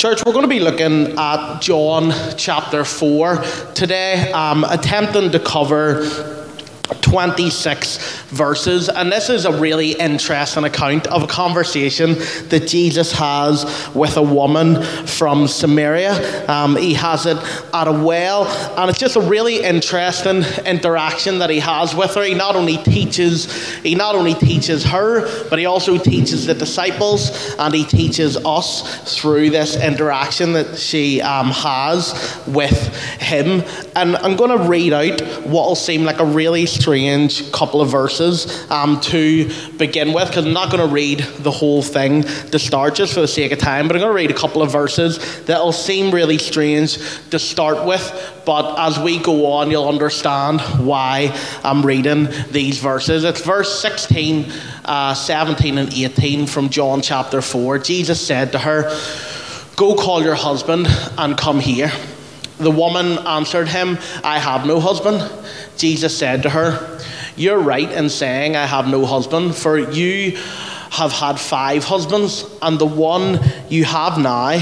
Church, we're going to be looking at John chapter 4 today, um, attempting to cover 26 verses. And this is a really interesting account of a conversation that Jesus has with a woman from Samaria. Um, he has it at a well, and it's just a really interesting interaction that he has with her. He not only teaches, he not only teaches her, but he also teaches the disciples, and he teaches us through this interaction that she um, has with him. And I'm going to read out what will seem like a really strange couple of verses um, to begin with, because I'm not going to read the whole thing to start just for the sake of time, but I'm going to read a couple of verses that will seem really strange to start with, but as we go on, you'll understand why I'm reading these verses. It's verse 16, uh, 17, and 18 from John chapter 4. Jesus said to her, Go call your husband and come here. The woman answered him, I have no husband. Jesus said to her, You're right in saying, I have no husband, for you have had five husbands, and the one you have now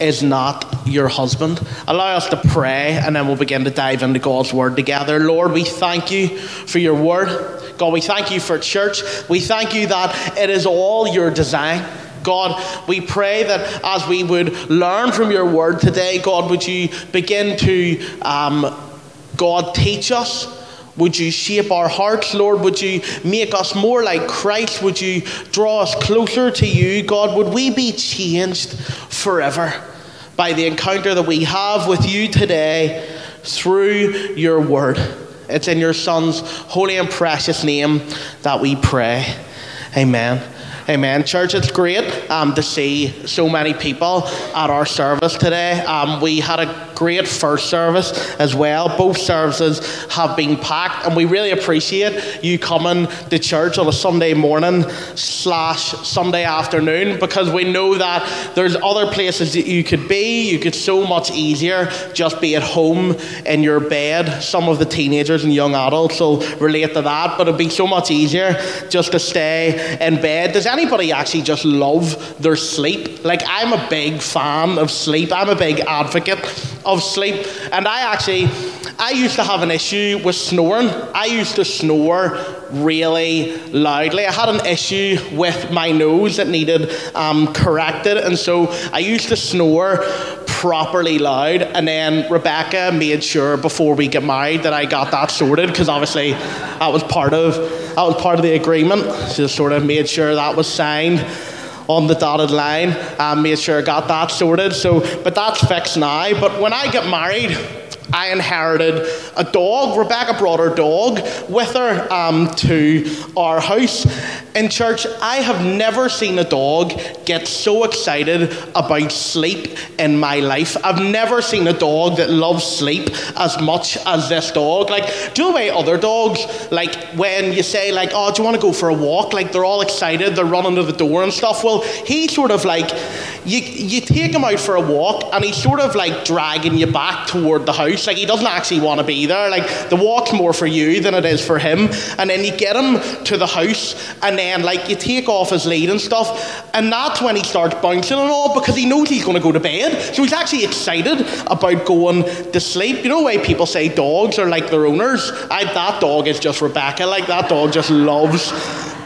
is not your husband. Allow us to pray, and then we'll begin to dive into God's word together. Lord, we thank you for your word. God, we thank you for church. We thank you that it is all your design. God, we pray that as we would learn from your word today, God, would you begin to, um, God, teach us? Would you shape our hearts, Lord? Would you make us more like Christ? Would you draw us closer to you, God? Would we be changed forever by the encounter that we have with you today through your word? It's in your Son's holy and precious name that we pray. Amen. Amen. Church, it's great um, to see so many people at our service today. Um, we had a great first service as well. Both services have been packed, and we really appreciate you coming to church on a Sunday morning slash Sunday afternoon because we know that there's other places that you could be. You could so much easier just be at home in your bed. Some of the teenagers and young adults will relate to that, but it'd be so much easier just to stay in bed. Does anybody actually just love their sleep? Like, I'm a big fan of sleep, I'm a big advocate of sleep. And I actually, I used to have an issue with snoring. I used to snore really loudly. I had an issue with my nose that needed um, corrected, and so I used to snore properly loud. And then Rebecca made sure before we get married that I got that sorted because obviously that was part of that was part of the agreement. She sort of made sure that was signed on the dotted line and made sure I got that sorted. So, but that's fixed now. But when I get married, I inherited a dog. Rebecca brought her dog with her um, to our house in church. I have never seen a dog get so excited about sleep in my life. I've never seen a dog that loves sleep as much as this dog. Like, do you know way other dogs, like when you say, like, oh, do you want to go for a walk? Like, they're all excited, they're running to the door and stuff. Well, he sort of like, you, you take him out for a walk and he's sort of like dragging you back toward the house. Like he doesn't actually want to be there. Like the walk's more for you than it is for him. And then you get him to the house and then like you take off his lead and stuff. And that's when he starts bouncing and all because he knows he's going to go to bed. So he's actually excited about going to sleep. You know why people say dogs are like their owners? I, that dog is just Rebecca. Like that dog just loves,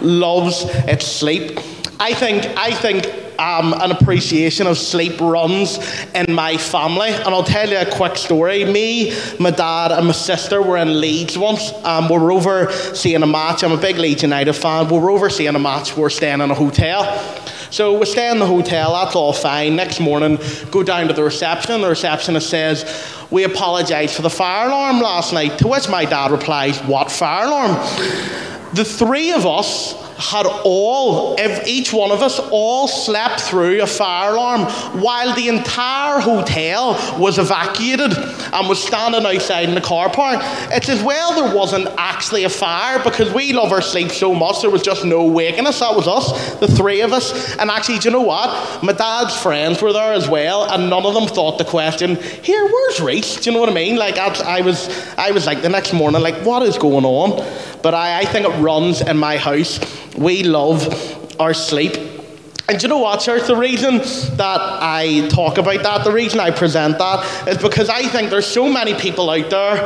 loves its sleep. I think, I think um, an appreciation of sleep runs in my family. And I'll tell you a quick story. Me, my dad, and my sister were in Leeds once. Um, we were over seeing a match. I'm a big Leeds United fan. We were over seeing a match. We are staying in a hotel. So we stay in the hotel, that's all fine. Next morning, go down to the reception, and the receptionist says, We apologise for the fire alarm last night. To which my dad replies, What fire alarm? The three of us had all, each one of us, all slept through a fire alarm while the entire hotel was evacuated and was standing outside in the car park. It's as well there wasn't actually a fire because we love our sleep so much, there was just no waking us. That was us, the three of us. And actually, do you know what? My dad's friends were there as well, and none of them thought the question, here, where's Reese? Do you know what I mean? Like, I was, I was like, the next morning, like, what is going on? But I, I think it runs in my house we love our sleep. And you know what, church? The reason that I talk about that, the reason I present that, is because I think there's so many people out there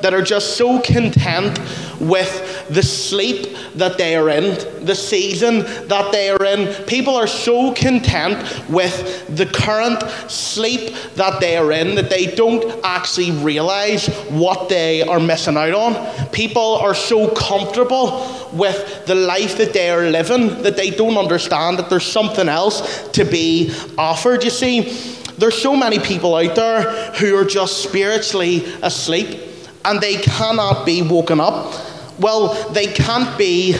that are just so content with the sleep that they are in, the season that they are in. People are so content with the current sleep that they are in that they don't actually realize what they are missing out on. People are so comfortable with the life that they are living that they don't understand that there's something else to be offered. You see, there's so many people out there who are just spiritually asleep and they cannot be woken up. Well, they can't be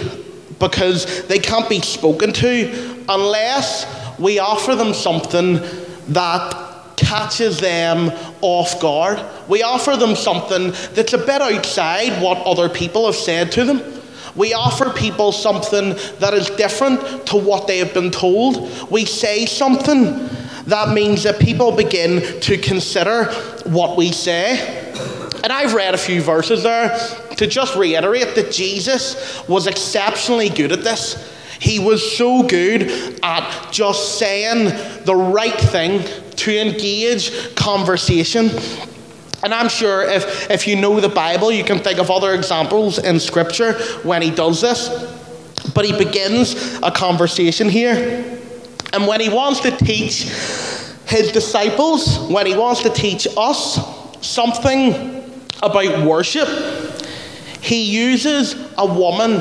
because they can't be spoken to unless we offer them something that catches them off guard. We offer them something that's a bit outside what other people have said to them. We offer people something that is different to what they have been told. We say something that means that people begin to consider what we say. And I've read a few verses there to just reiterate that Jesus was exceptionally good at this. He was so good at just saying the right thing to engage conversation. And I'm sure if, if you know the Bible, you can think of other examples in Scripture when he does this. But he begins a conversation here. And when he wants to teach his disciples, when he wants to teach us something about worship, he uses a woman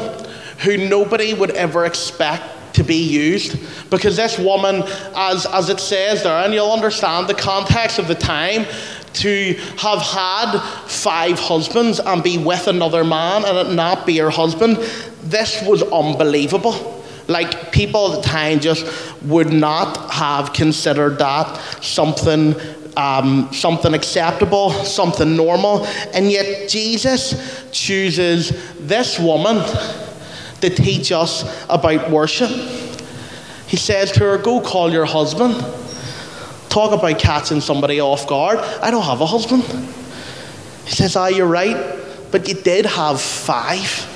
who nobody would ever expect to be used. Because this woman, as, as it says there, and you'll understand the context of the time, to have had five husbands and be with another man and it not be her husband, this was unbelievable. Like, people at the time just would not have considered that something. Um, something acceptable, something normal, and yet Jesus chooses this woman to teach us about worship. He says to her, Go call your husband. Talk about catching somebody off guard. I don't have a husband. He says, Ah, you're right, but you did have five.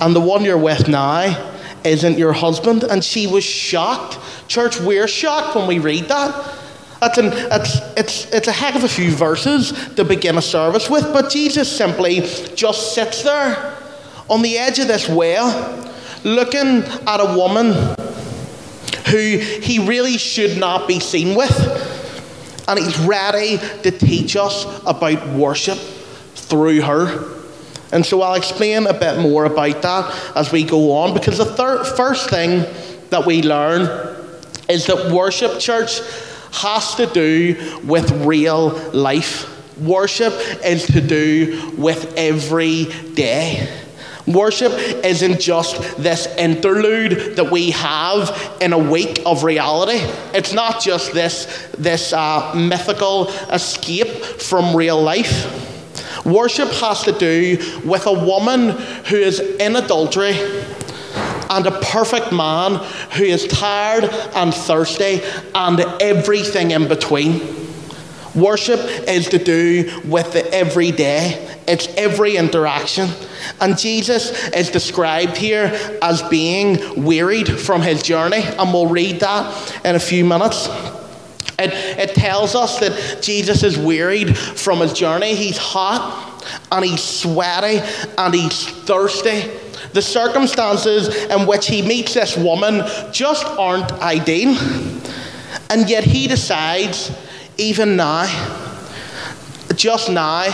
And the one you're with now isn't your husband. And she was shocked. Church, we're shocked when we read that. That's an, it's, it's, it's a heck of a few verses to begin a service with, but Jesus simply just sits there on the edge of this well, looking at a woman who he really should not be seen with. And he's ready to teach us about worship through her. And so I'll explain a bit more about that as we go on, because the thir- first thing that we learn is that worship, church, has to do with real life. Worship is to do with every day. Worship isn't just this interlude that we have in a week of reality. It's not just this, this uh, mythical escape from real life. Worship has to do with a woman who is in adultery and a perfect man who is tired and thirsty and everything in between. Worship is to do with the everyday, it's every interaction. And Jesus is described here as being wearied from his journey, and we'll read that in a few minutes. It, it tells us that Jesus is wearied from his journey. He's hot and he's sweaty and he's thirsty. The circumstances in which he meets this woman just aren't ideal. And yet he decides, even now, just now,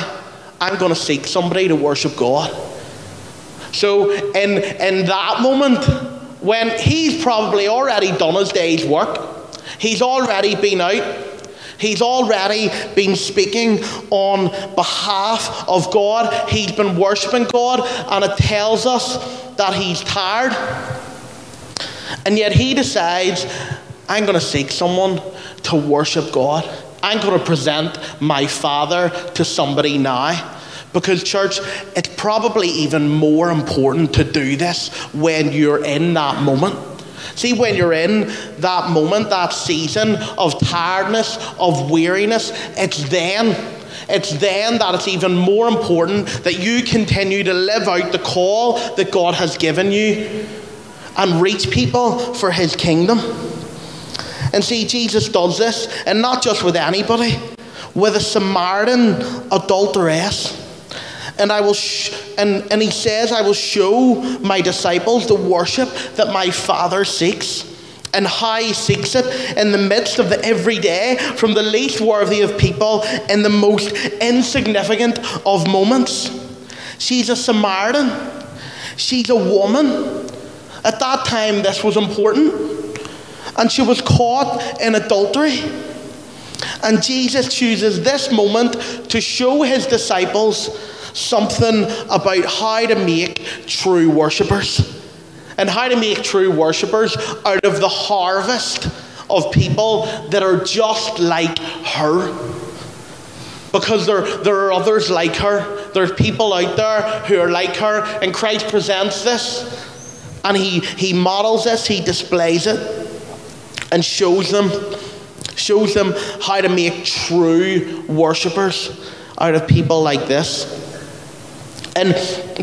I'm going to seek somebody to worship God. So, in, in that moment, when he's probably already done his day's work, he's already been out, he's already been speaking on behalf of God, he's been worshipping God, and it tells us that he's tired. And yet he decides, I'm going to seek someone to worship God. I'm going to present my Father to somebody now. Because, church, it's probably even more important to do this when you're in that moment. See, when you're in that moment, that season of tiredness, of weariness, it's then. It's then that it's even more important that you continue to live out the call that God has given you and reach people for His kingdom. And see, Jesus does this, and not just with anybody, with a Samaritan adulteress. And I will, and, and he says, I will show my disciples the worship that my Father seeks and how he seeks it in the midst of the everyday, from the least worthy of people in the most insignificant of moments. She's a Samaritan. She's a woman. At that time, this was important. And she was caught in adultery. And Jesus chooses this moment to show his disciples something about how to make true worshippers and how to make true worshippers out of the harvest of people that are just like her. Because there, there are others like her. There's people out there who are like her, and Christ presents this and he, he models this, he displays it, and shows them, shows them how to make true worshippers out of people like this. And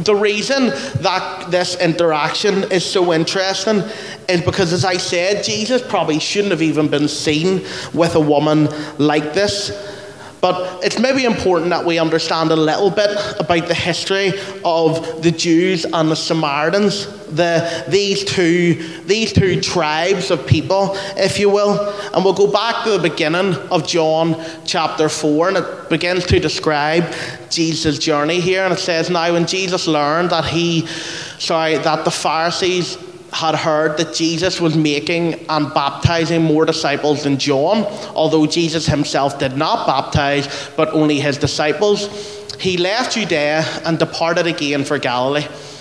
the reason that this interaction is so interesting is because, as I said, Jesus probably shouldn't have even been seen with a woman like this. But it's maybe important that we understand a little bit about the history of the Jews and the Samaritans, the, these, two, these two tribes of people, if you will. And we'll go back to the beginning of John chapter 4, and it begins to describe Jesus' journey here. And it says, Now, when Jesus learned that he, sorry, that the Pharisees had heard that Jesus was making and baptizing more disciples than John, although Jesus himself did not baptize, but only his disciples. He left Judea and departed again for Galilee,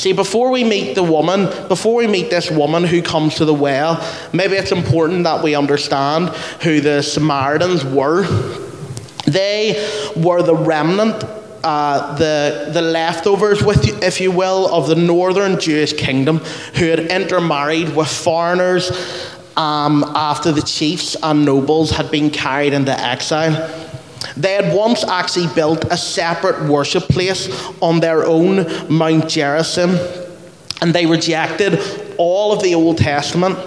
See, before we meet the woman, before we meet this woman who comes to the well, maybe it's important that we understand who the Samaritans were. They were the remnant, uh, the, the leftovers, with, if you will, of the northern Jewish kingdom who had intermarried with foreigners um, after the chiefs and nobles had been carried into exile. They had once actually built a separate worship place on their own Mount Gerizim, and they rejected all of the Old Testament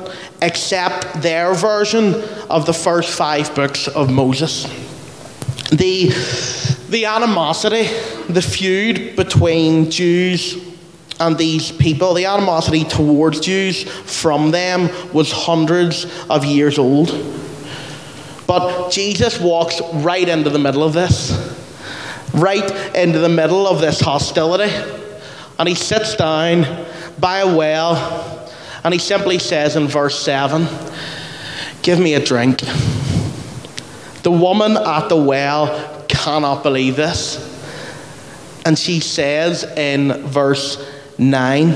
except their version of the first five books of Moses. The, the animosity, the feud between Jews and these people, the animosity towards Jews from them was hundreds of years old. But Jesus walks right into the middle of this, right into the middle of this hostility. And he sits down by a well and he simply says in verse 7 Give me a drink. The woman at the well cannot believe this. And she says in verse 9,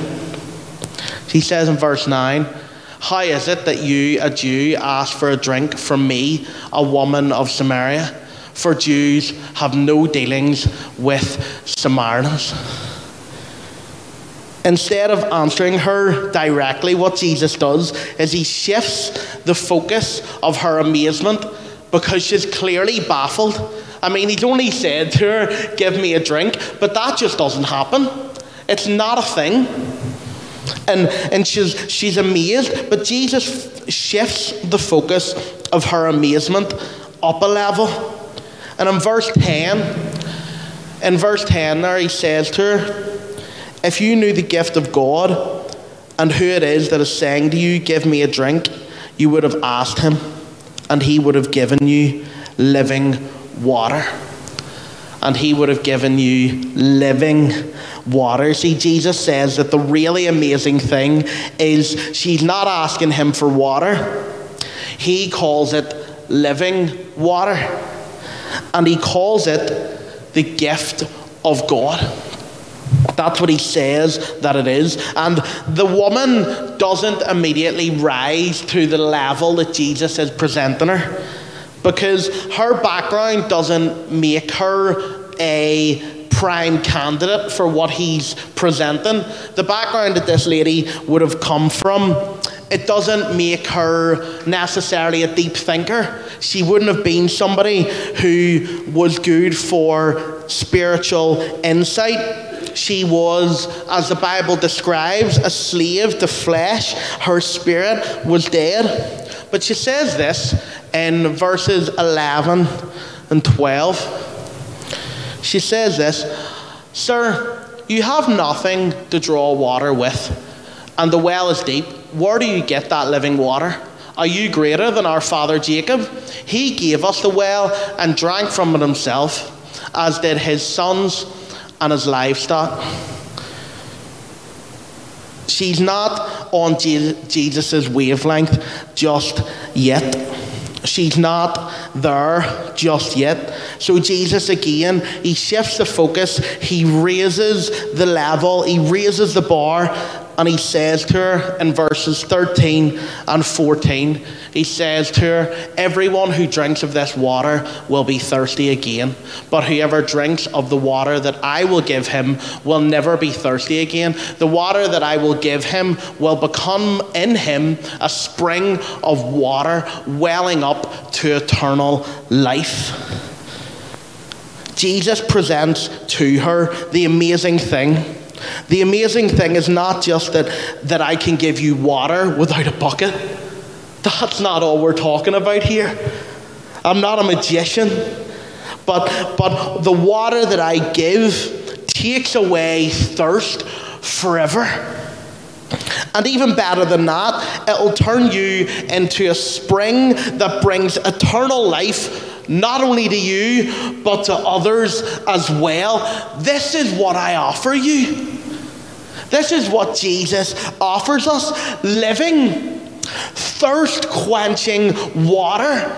she says in verse 9, how is it that you, a Jew, ask for a drink from me, a woman of Samaria? For Jews have no dealings with Samaritans. Instead of answering her directly, what Jesus does is he shifts the focus of her amazement because she's clearly baffled. I mean, he's only said to her, Give me a drink, but that just doesn't happen. It's not a thing and, and she's, she's amazed. But Jesus shifts the focus of her amazement up a level. And in verse 10, in verse 10 there, he says to her, If you knew the gift of God and who it is that is saying to you, Give me a drink, you would have asked him, and he would have given you living water. And he would have given you living water. See, Jesus says that the really amazing thing is she's not asking him for water, he calls it living water. And he calls it the gift of God. That's what he says that it is. And the woman doesn't immediately rise to the level that Jesus is presenting her because her background doesn't make her a prime candidate for what he's presenting. The background that this lady would have come from, it doesn't make her necessarily a deep thinker. She wouldn't have been somebody who was good for spiritual insight. She was, as the Bible describes, a slave to flesh. Her spirit was dead. But she says this in verses 11 and 12. She says this Sir, you have nothing to draw water with, and the well is deep. Where do you get that living water? Are you greater than our father Jacob? He gave us the well and drank from it himself, as did his sons and his livestock. She's not on Jesus' wavelength just yet. She's not there just yet. So, Jesus again, he shifts the focus, he raises the level, he raises the bar, and he says to her in verses 13 and 14, he says to her, Everyone who drinks of this water will be thirsty again, but whoever drinks of the water that I will give him will never be thirsty again. The water that I will give him will become in him a spring of water welling up to eternal life. Jesus presents to her the amazing thing the amazing thing is not just that, that I can give you water without a bucket. That's not all we're talking about here. I'm not a magician, but, but the water that I give takes away thirst forever. And even better than that, it'll turn you into a spring that brings eternal life, not only to you, but to others as well. This is what I offer you. This is what Jesus offers us living, thirst quenching water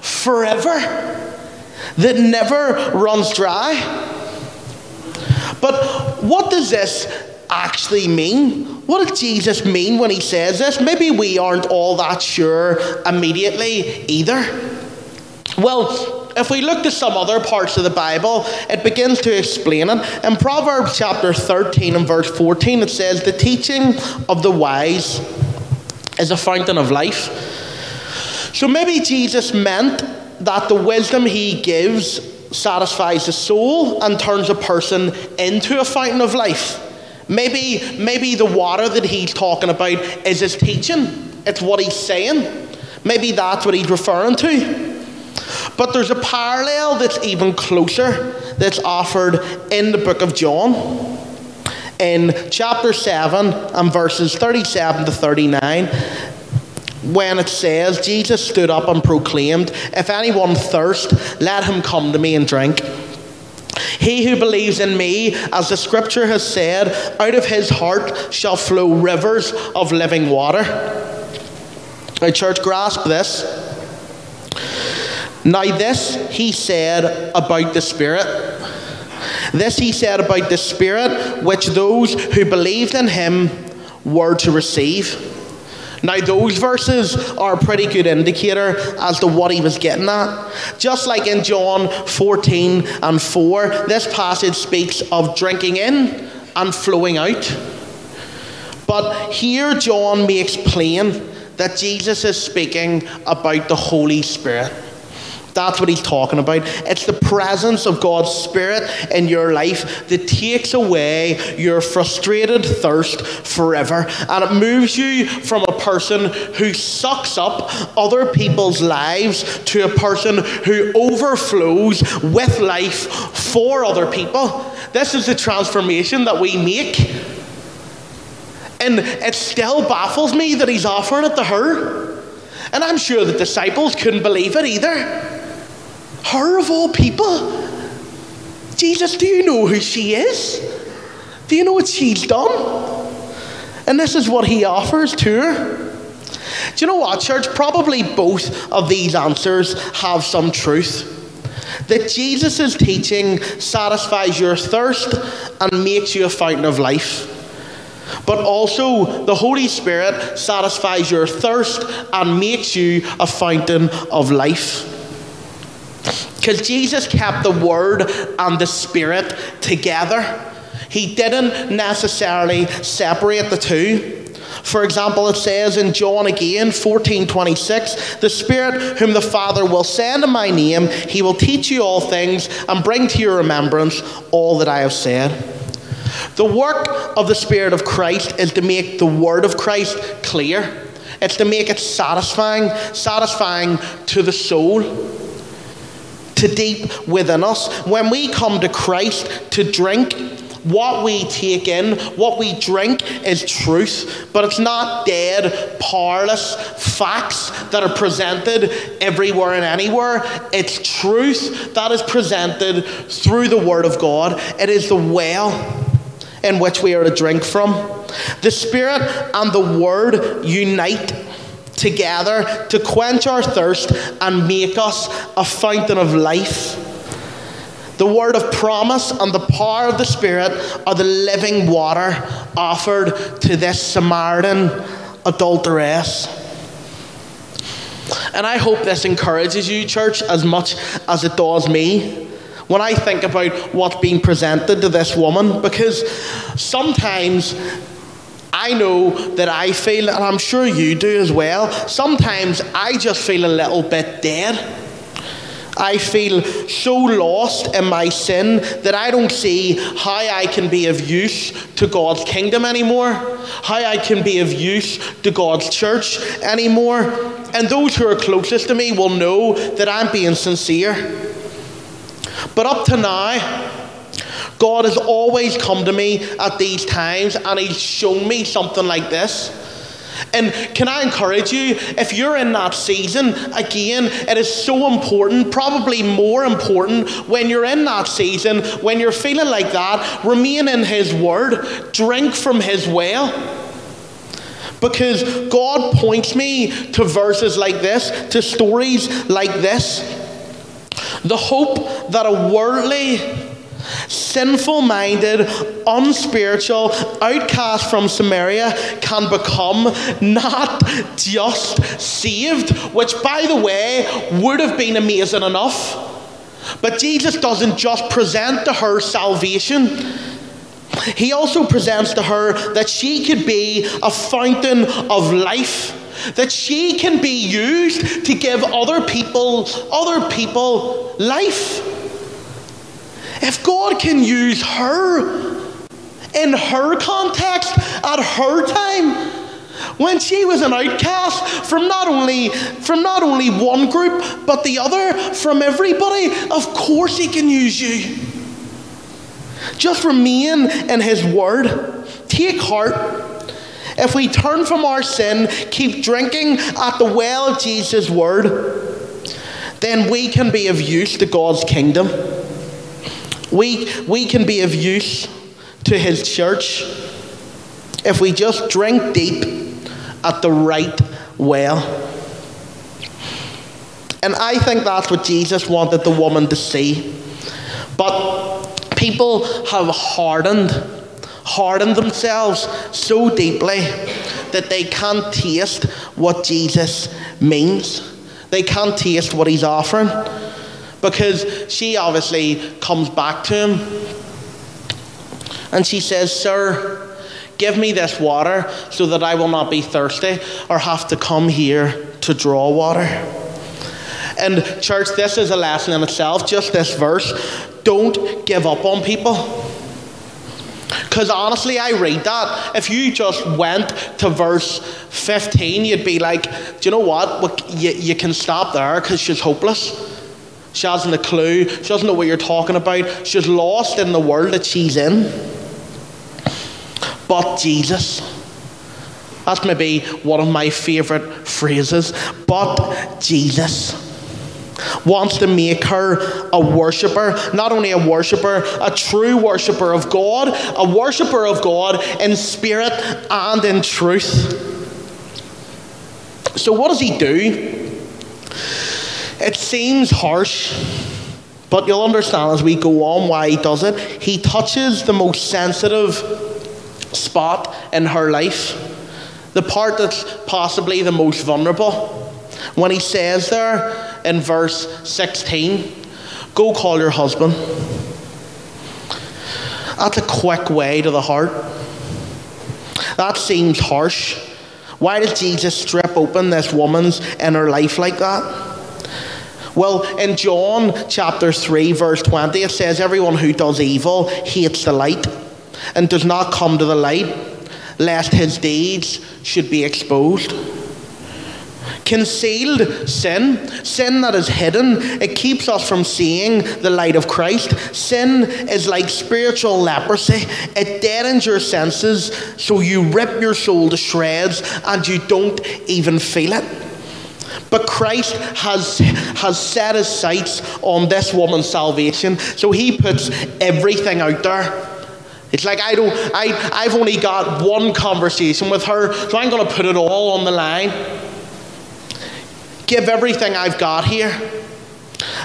forever that never runs dry. But what does this actually mean? What does Jesus mean when he says this? Maybe we aren't all that sure immediately either. Well, if we look to some other parts of the Bible, it begins to explain it. In Proverbs chapter 13 and verse 14, it says, The teaching of the wise is a fountain of life. So maybe Jesus meant that the wisdom he gives satisfies the soul and turns a person into a fountain of life. Maybe, maybe the water that he's talking about is his teaching. It's what he's saying. Maybe that's what he's referring to. But there's a parallel that's even closer that's offered in the book of John. In chapter 7 and verses 37 to 39, when it says, Jesus stood up and proclaimed, If anyone thirst, let him come to me and drink. He who believes in me, as the scripture has said, out of his heart shall flow rivers of living water. Now, church, grasp this. Now, this he said about the Spirit. This he said about the Spirit, which those who believed in him were to receive. Now, those verses are a pretty good indicator as to what he was getting at. Just like in John 14 and 4, this passage speaks of drinking in and flowing out. But here, John makes plain that Jesus is speaking about the Holy Spirit. That's what he's talking about. It's the presence of God's Spirit in your life that takes away your frustrated thirst forever. And it moves you from a person who sucks up other people's lives to a person who overflows with life for other people. This is the transformation that we make. And it still baffles me that he's offering it to her. And I'm sure the disciples couldn't believe it either. Her of all people? Jesus, do you know who she is? Do you know what she's done? And this is what he offers to her. Do you know what, church? Probably both of these answers have some truth. That Jesus' teaching satisfies your thirst and makes you a fountain of life. But also, the Holy Spirit satisfies your thirst and makes you a fountain of life. Because Jesus kept the Word and the Spirit together. He didn't necessarily separate the two. For example, it says in John again, 14 26, the Spirit whom the Father will send in my name, he will teach you all things and bring to your remembrance all that I have said. The work of the Spirit of Christ is to make the Word of Christ clear. It's to make it satisfying, satisfying to the soul, to deep within us. When we come to Christ to drink, what we take in, what we drink is truth, but it's not dead, powerless facts that are presented everywhere and anywhere. It's truth that is presented through the Word of God. It is the well in which we are to drink from. The Spirit and the Word unite together to quench our thirst and make us a fountain of life. The word of promise and the power of the Spirit are the living water offered to this Samaritan adulteress. And I hope this encourages you, church, as much as it does me when I think about what's being presented to this woman, because sometimes I know that I feel, and I'm sure you do as well, sometimes I just feel a little bit dead. I feel so lost in my sin that I don't see how I can be of use to God's kingdom anymore, how I can be of use to God's church anymore. And those who are closest to me will know that I'm being sincere. But up to now, God has always come to me at these times and He's shown me something like this. And can I encourage you, if you're in that season, again, it is so important, probably more important when you're in that season, when you're feeling like that, remain in His Word, drink from His well. Because God points me to verses like this, to stories like this. The hope that a worldly, Sinful minded, unspiritual, outcast from Samaria can become not just saved, which, by the way, would have been amazing enough. But Jesus doesn't just present to her salvation. He also presents to her that she could be a fountain of life, that she can be used to give other people other people life. If God can use her in her context at her time, when she was an outcast from not only from not only one group but the other from everybody of course he can use you. Just remain in his word. Take heart. If we turn from our sin keep drinking at the well of jesus word then we can be of use to god's kingdom we, we can be of use to His church if we just drink deep at the right well. And I think that's what Jesus wanted the woman to see. But people have hardened, hardened themselves so deeply that they can't taste what Jesus means. They can't taste what he's offering because she obviously comes back to him and she says, Sir, give me this water so that I will not be thirsty or have to come here to draw water. And, church, this is a lesson in itself, just this verse. Don't give up on people. Because honestly, I read that. If you just went to verse 15, you'd be like, do you know what? You, you can stop there because she's hopeless. She hasn't a clue. She doesn't know what you're talking about. She's lost in the world that she's in. But Jesus. That's maybe one of my favourite phrases. But Jesus wants to make her a worshipper, not only a worshipper, a true worshipper of God, a worshipper of God in spirit and in truth. So, what does he do? It seems harsh, but you'll understand as we go on why he does it. He touches the most sensitive spot in her life, the part that's possibly the most vulnerable. When he says there in verse 16, Go call your husband. That's a quick way to the heart. That seems harsh. Why did Jesus strip open this woman's inner life like that? Well, in John chapter 3, verse 20, it says, Everyone who does evil hates the light and does not come to the light, lest his deeds should be exposed. Concealed sin, sin that is hidden, it keeps us from seeing the light of Christ. Sin is like spiritual leprosy, it deadens your senses so you rip your soul to shreds and you don't even feel it. But Christ has, has set his sights on this woman's salvation, so he puts everything out there. It's like I don't I, I've only got one conversation with her, so I'm gonna put it all on the line give everything I've got here.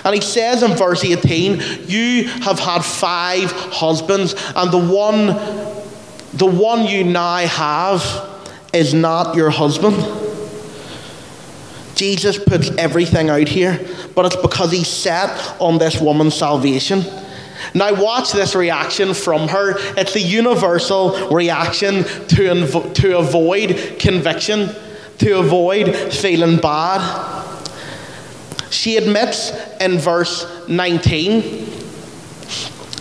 And he says in verse 18, You have had five husbands, and the one, the one you now have is not your husband. Jesus puts everything out here, but it's because he's set on this woman's salvation. Now, watch this reaction from her. It's the universal reaction to, to avoid conviction to avoid feeling bad. She admits in verse 19,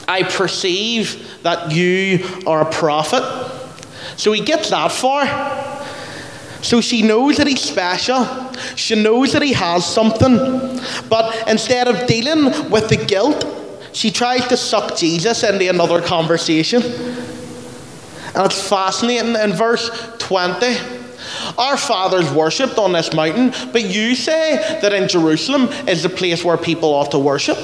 I perceive that you are a prophet. So he gets that far. So she knows that he's special. She knows that he has something. But instead of dealing with the guilt, she tries to suck Jesus into another conversation. And it's fascinating. In verse 20, our fathers worshipped on this mountain, but you say that in Jerusalem is the place where people ought to worship.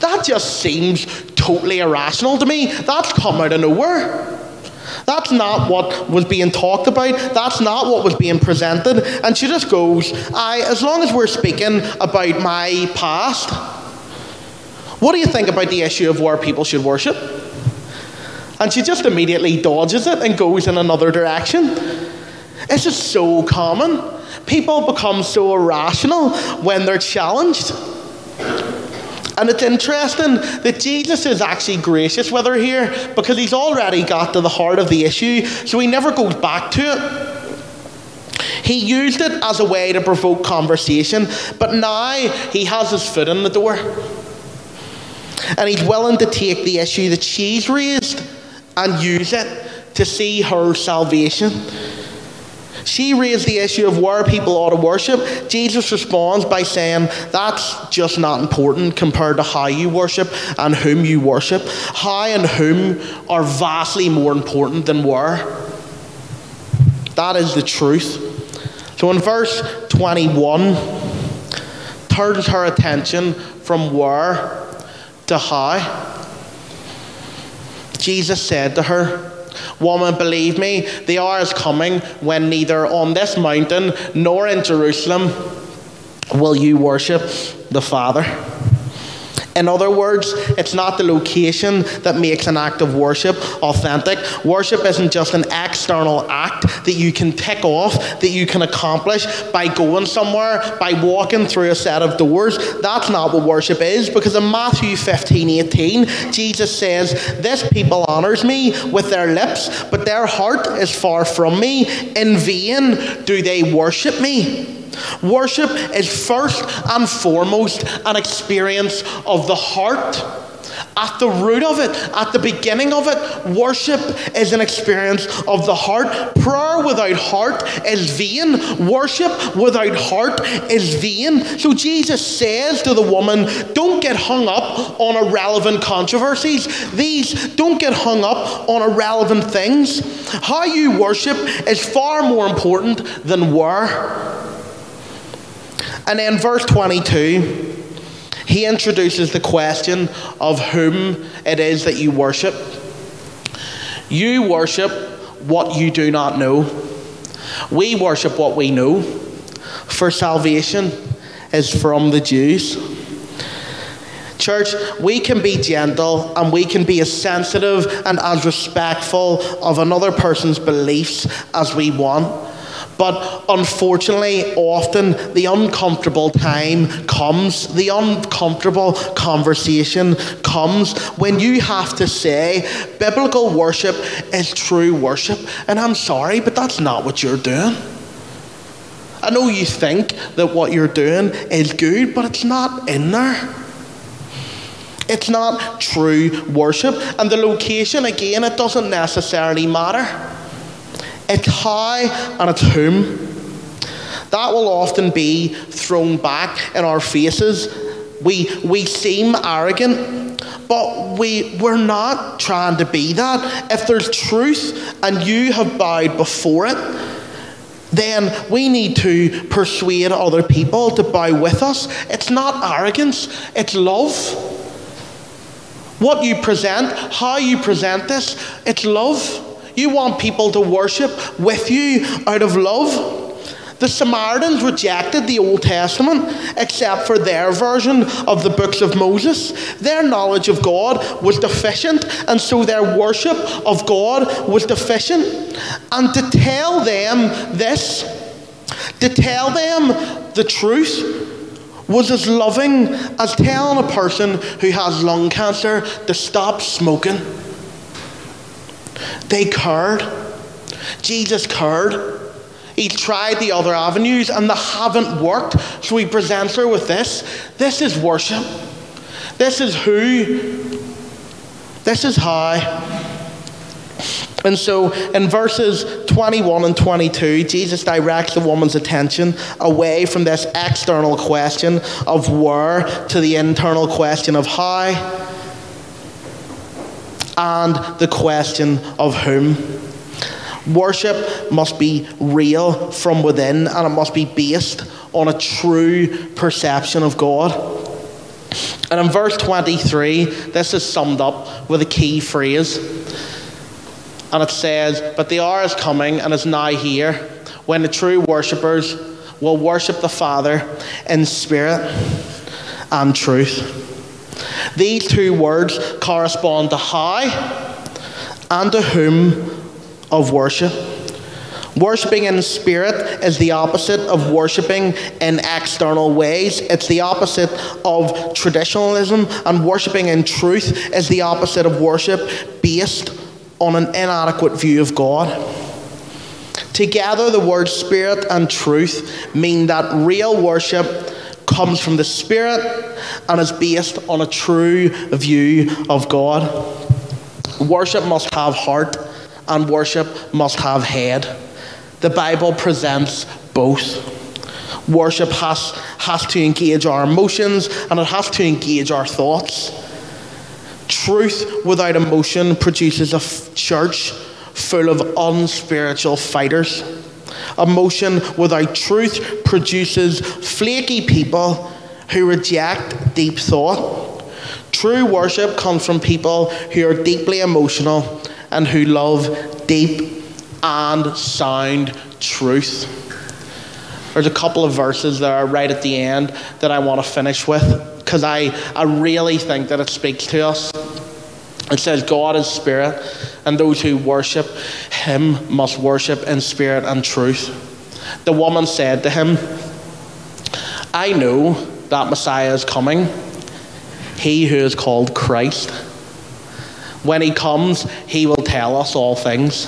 That just seems totally irrational to me. That's come out of nowhere. That's not what was being talked about. That's not what was being presented. And she just goes, I, as long as we're speaking about my past, what do you think about the issue of where people should worship? and she just immediately dodges it and goes in another direction. It's just so common. People become so irrational when they're challenged. And it's interesting that Jesus is actually gracious with her here because he's already got to the heart of the issue, so he never goes back to it. He used it as a way to provoke conversation, but now he has his foot in the door. And he's willing to take the issue that she's raised and use it to see her salvation. She raised the issue of where people ought to worship. Jesus responds by saying, That's just not important compared to how you worship and whom you worship. How and whom are vastly more important than where. That is the truth. So in verse 21, turns her attention from where to how. Jesus said to her, Woman, believe me, the hour is coming when neither on this mountain nor in Jerusalem will you worship the Father. In other words, it's not the location that makes an act of worship authentic. Worship isn't just an external act that you can tick off, that you can accomplish by going somewhere, by walking through a set of doors. That's not what worship is, because in Matthew 15 18, Jesus says, This people honors me with their lips, but their heart is far from me. In vain do they worship me. Worship is first and foremost an experience of the heart. At the root of it, at the beginning of it, worship is an experience of the heart. Prayer without heart is vain. Worship without heart is vain. So Jesus says to the woman, Don't get hung up on irrelevant controversies. These don't get hung up on irrelevant things. How you worship is far more important than where. And then, verse 22, he introduces the question of whom it is that you worship. You worship what you do not know. We worship what we know. For salvation is from the Jews. Church, we can be gentle and we can be as sensitive and as respectful of another person's beliefs as we want. But unfortunately, often the uncomfortable time comes, the uncomfortable conversation comes when you have to say, biblical worship is true worship. And I'm sorry, but that's not what you're doing. I know you think that what you're doing is good, but it's not in there. It's not true worship. And the location, again, it doesn't necessarily matter. It's how and it's whom. That will often be thrown back in our faces. We, we seem arrogant, but we, we're not trying to be that. If there's truth and you have bowed before it, then we need to persuade other people to bow with us. It's not arrogance, it's love. What you present, how you present this, it's love. You want people to worship with you out of love. The Samaritans rejected the Old Testament except for their version of the books of Moses. Their knowledge of God was deficient, and so their worship of God was deficient. And to tell them this, to tell them the truth, was as loving as telling a person who has lung cancer to stop smoking. They cared. Jesus cared. He tried the other avenues and they haven't worked. So he presents her with this. This is worship. This is who. This is how. And so in verses 21 and 22, Jesus directs the woman's attention away from this external question of where to the internal question of how and the question of whom. Worship must be real from within and it must be based on a true perception of God. And in verse 23, this is summed up with a key phrase. And it says, But the hour is coming and is now here when the true worshippers will worship the Father in spirit and truth. These two words correspond to how and to whom of worship. Worshipping in spirit is the opposite of worshipping in external ways. It's the opposite of traditionalism, and worshipping in truth is the opposite of worship based on an inadequate view of God. Together, the words spirit and truth mean that real worship comes from the Spirit and is based on a true view of God. Worship must have heart and worship must have head. The Bible presents both. Worship has, has to engage our emotions and it has to engage our thoughts. Truth without emotion produces a f- church full of unspiritual fighters. Emotion without truth produces flaky people who reject deep thought. True worship comes from people who are deeply emotional and who love deep and sound truth. There's a couple of verses there right at the end that I want to finish with because I, I really think that it speaks to us. It says, God is spirit, and those who worship him must worship in spirit and truth. The woman said to him, I know that Messiah is coming, he who is called Christ. When he comes, he will tell us all things.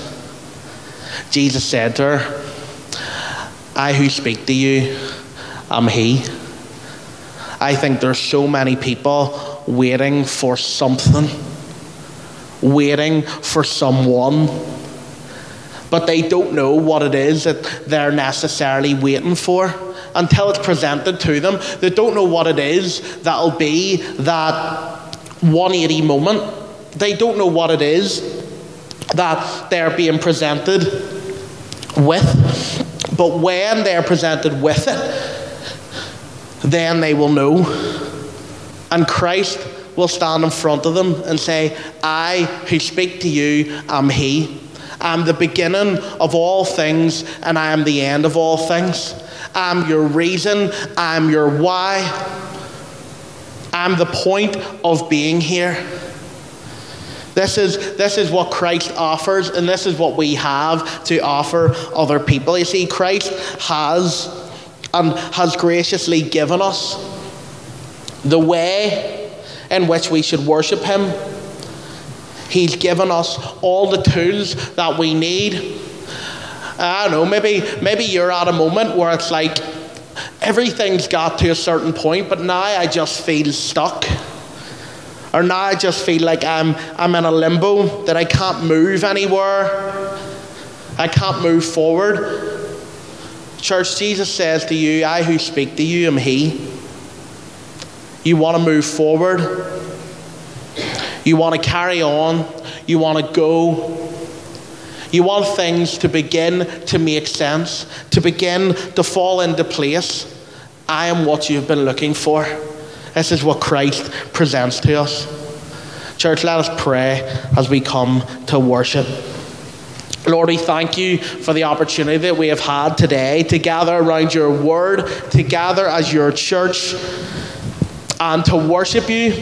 Jesus said to her, I who speak to you am he. I think there's so many people waiting for something waiting for someone, but they don't know what it is that they're necessarily waiting for until it's presented to them. They don't know what it is that'll be that 180 moment. They don't know what it is that they're being presented with. But when they're presented with it, then they will know. And Christ will stand in front of them and say, I who speak to you am He. I'm the beginning of all things, and I am the end of all things. I'm your reason, I'm your why. I'm the point of being here. This is, this is what Christ offers, and this is what we have to offer other people. You see, Christ has and has graciously given us the way in which we should worship Him. He's given us all the tools that we need. I don't know, maybe, maybe you're at a moment where it's like everything's got to a certain point, but now I just feel stuck. Or now I just feel like I'm, I'm in a limbo, that I can't move anywhere. I can't move forward. Church, Jesus says to you, I who speak to you am He. You want to move forward. You want to carry on. You want to go. You want things to begin to make sense, to begin to fall into place. I am what you've been looking for. This is what Christ presents to us. Church, let us pray as we come to worship. Lord, we thank you for the opportunity that we have had today to gather around your word, to gather as your church, and to worship you.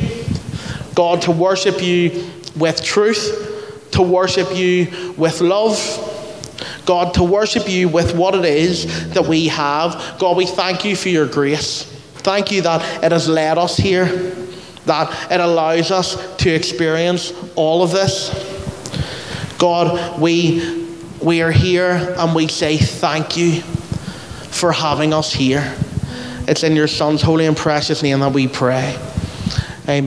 God, to worship you with truth, to worship you with love. God, to worship you with what it is that we have. God, we thank you for your grace. Thank you that it has led us here, that it allows us to experience all of this. God, we, we are here and we say thank you for having us here. It's in your Son's holy and precious name that we pray. Amen.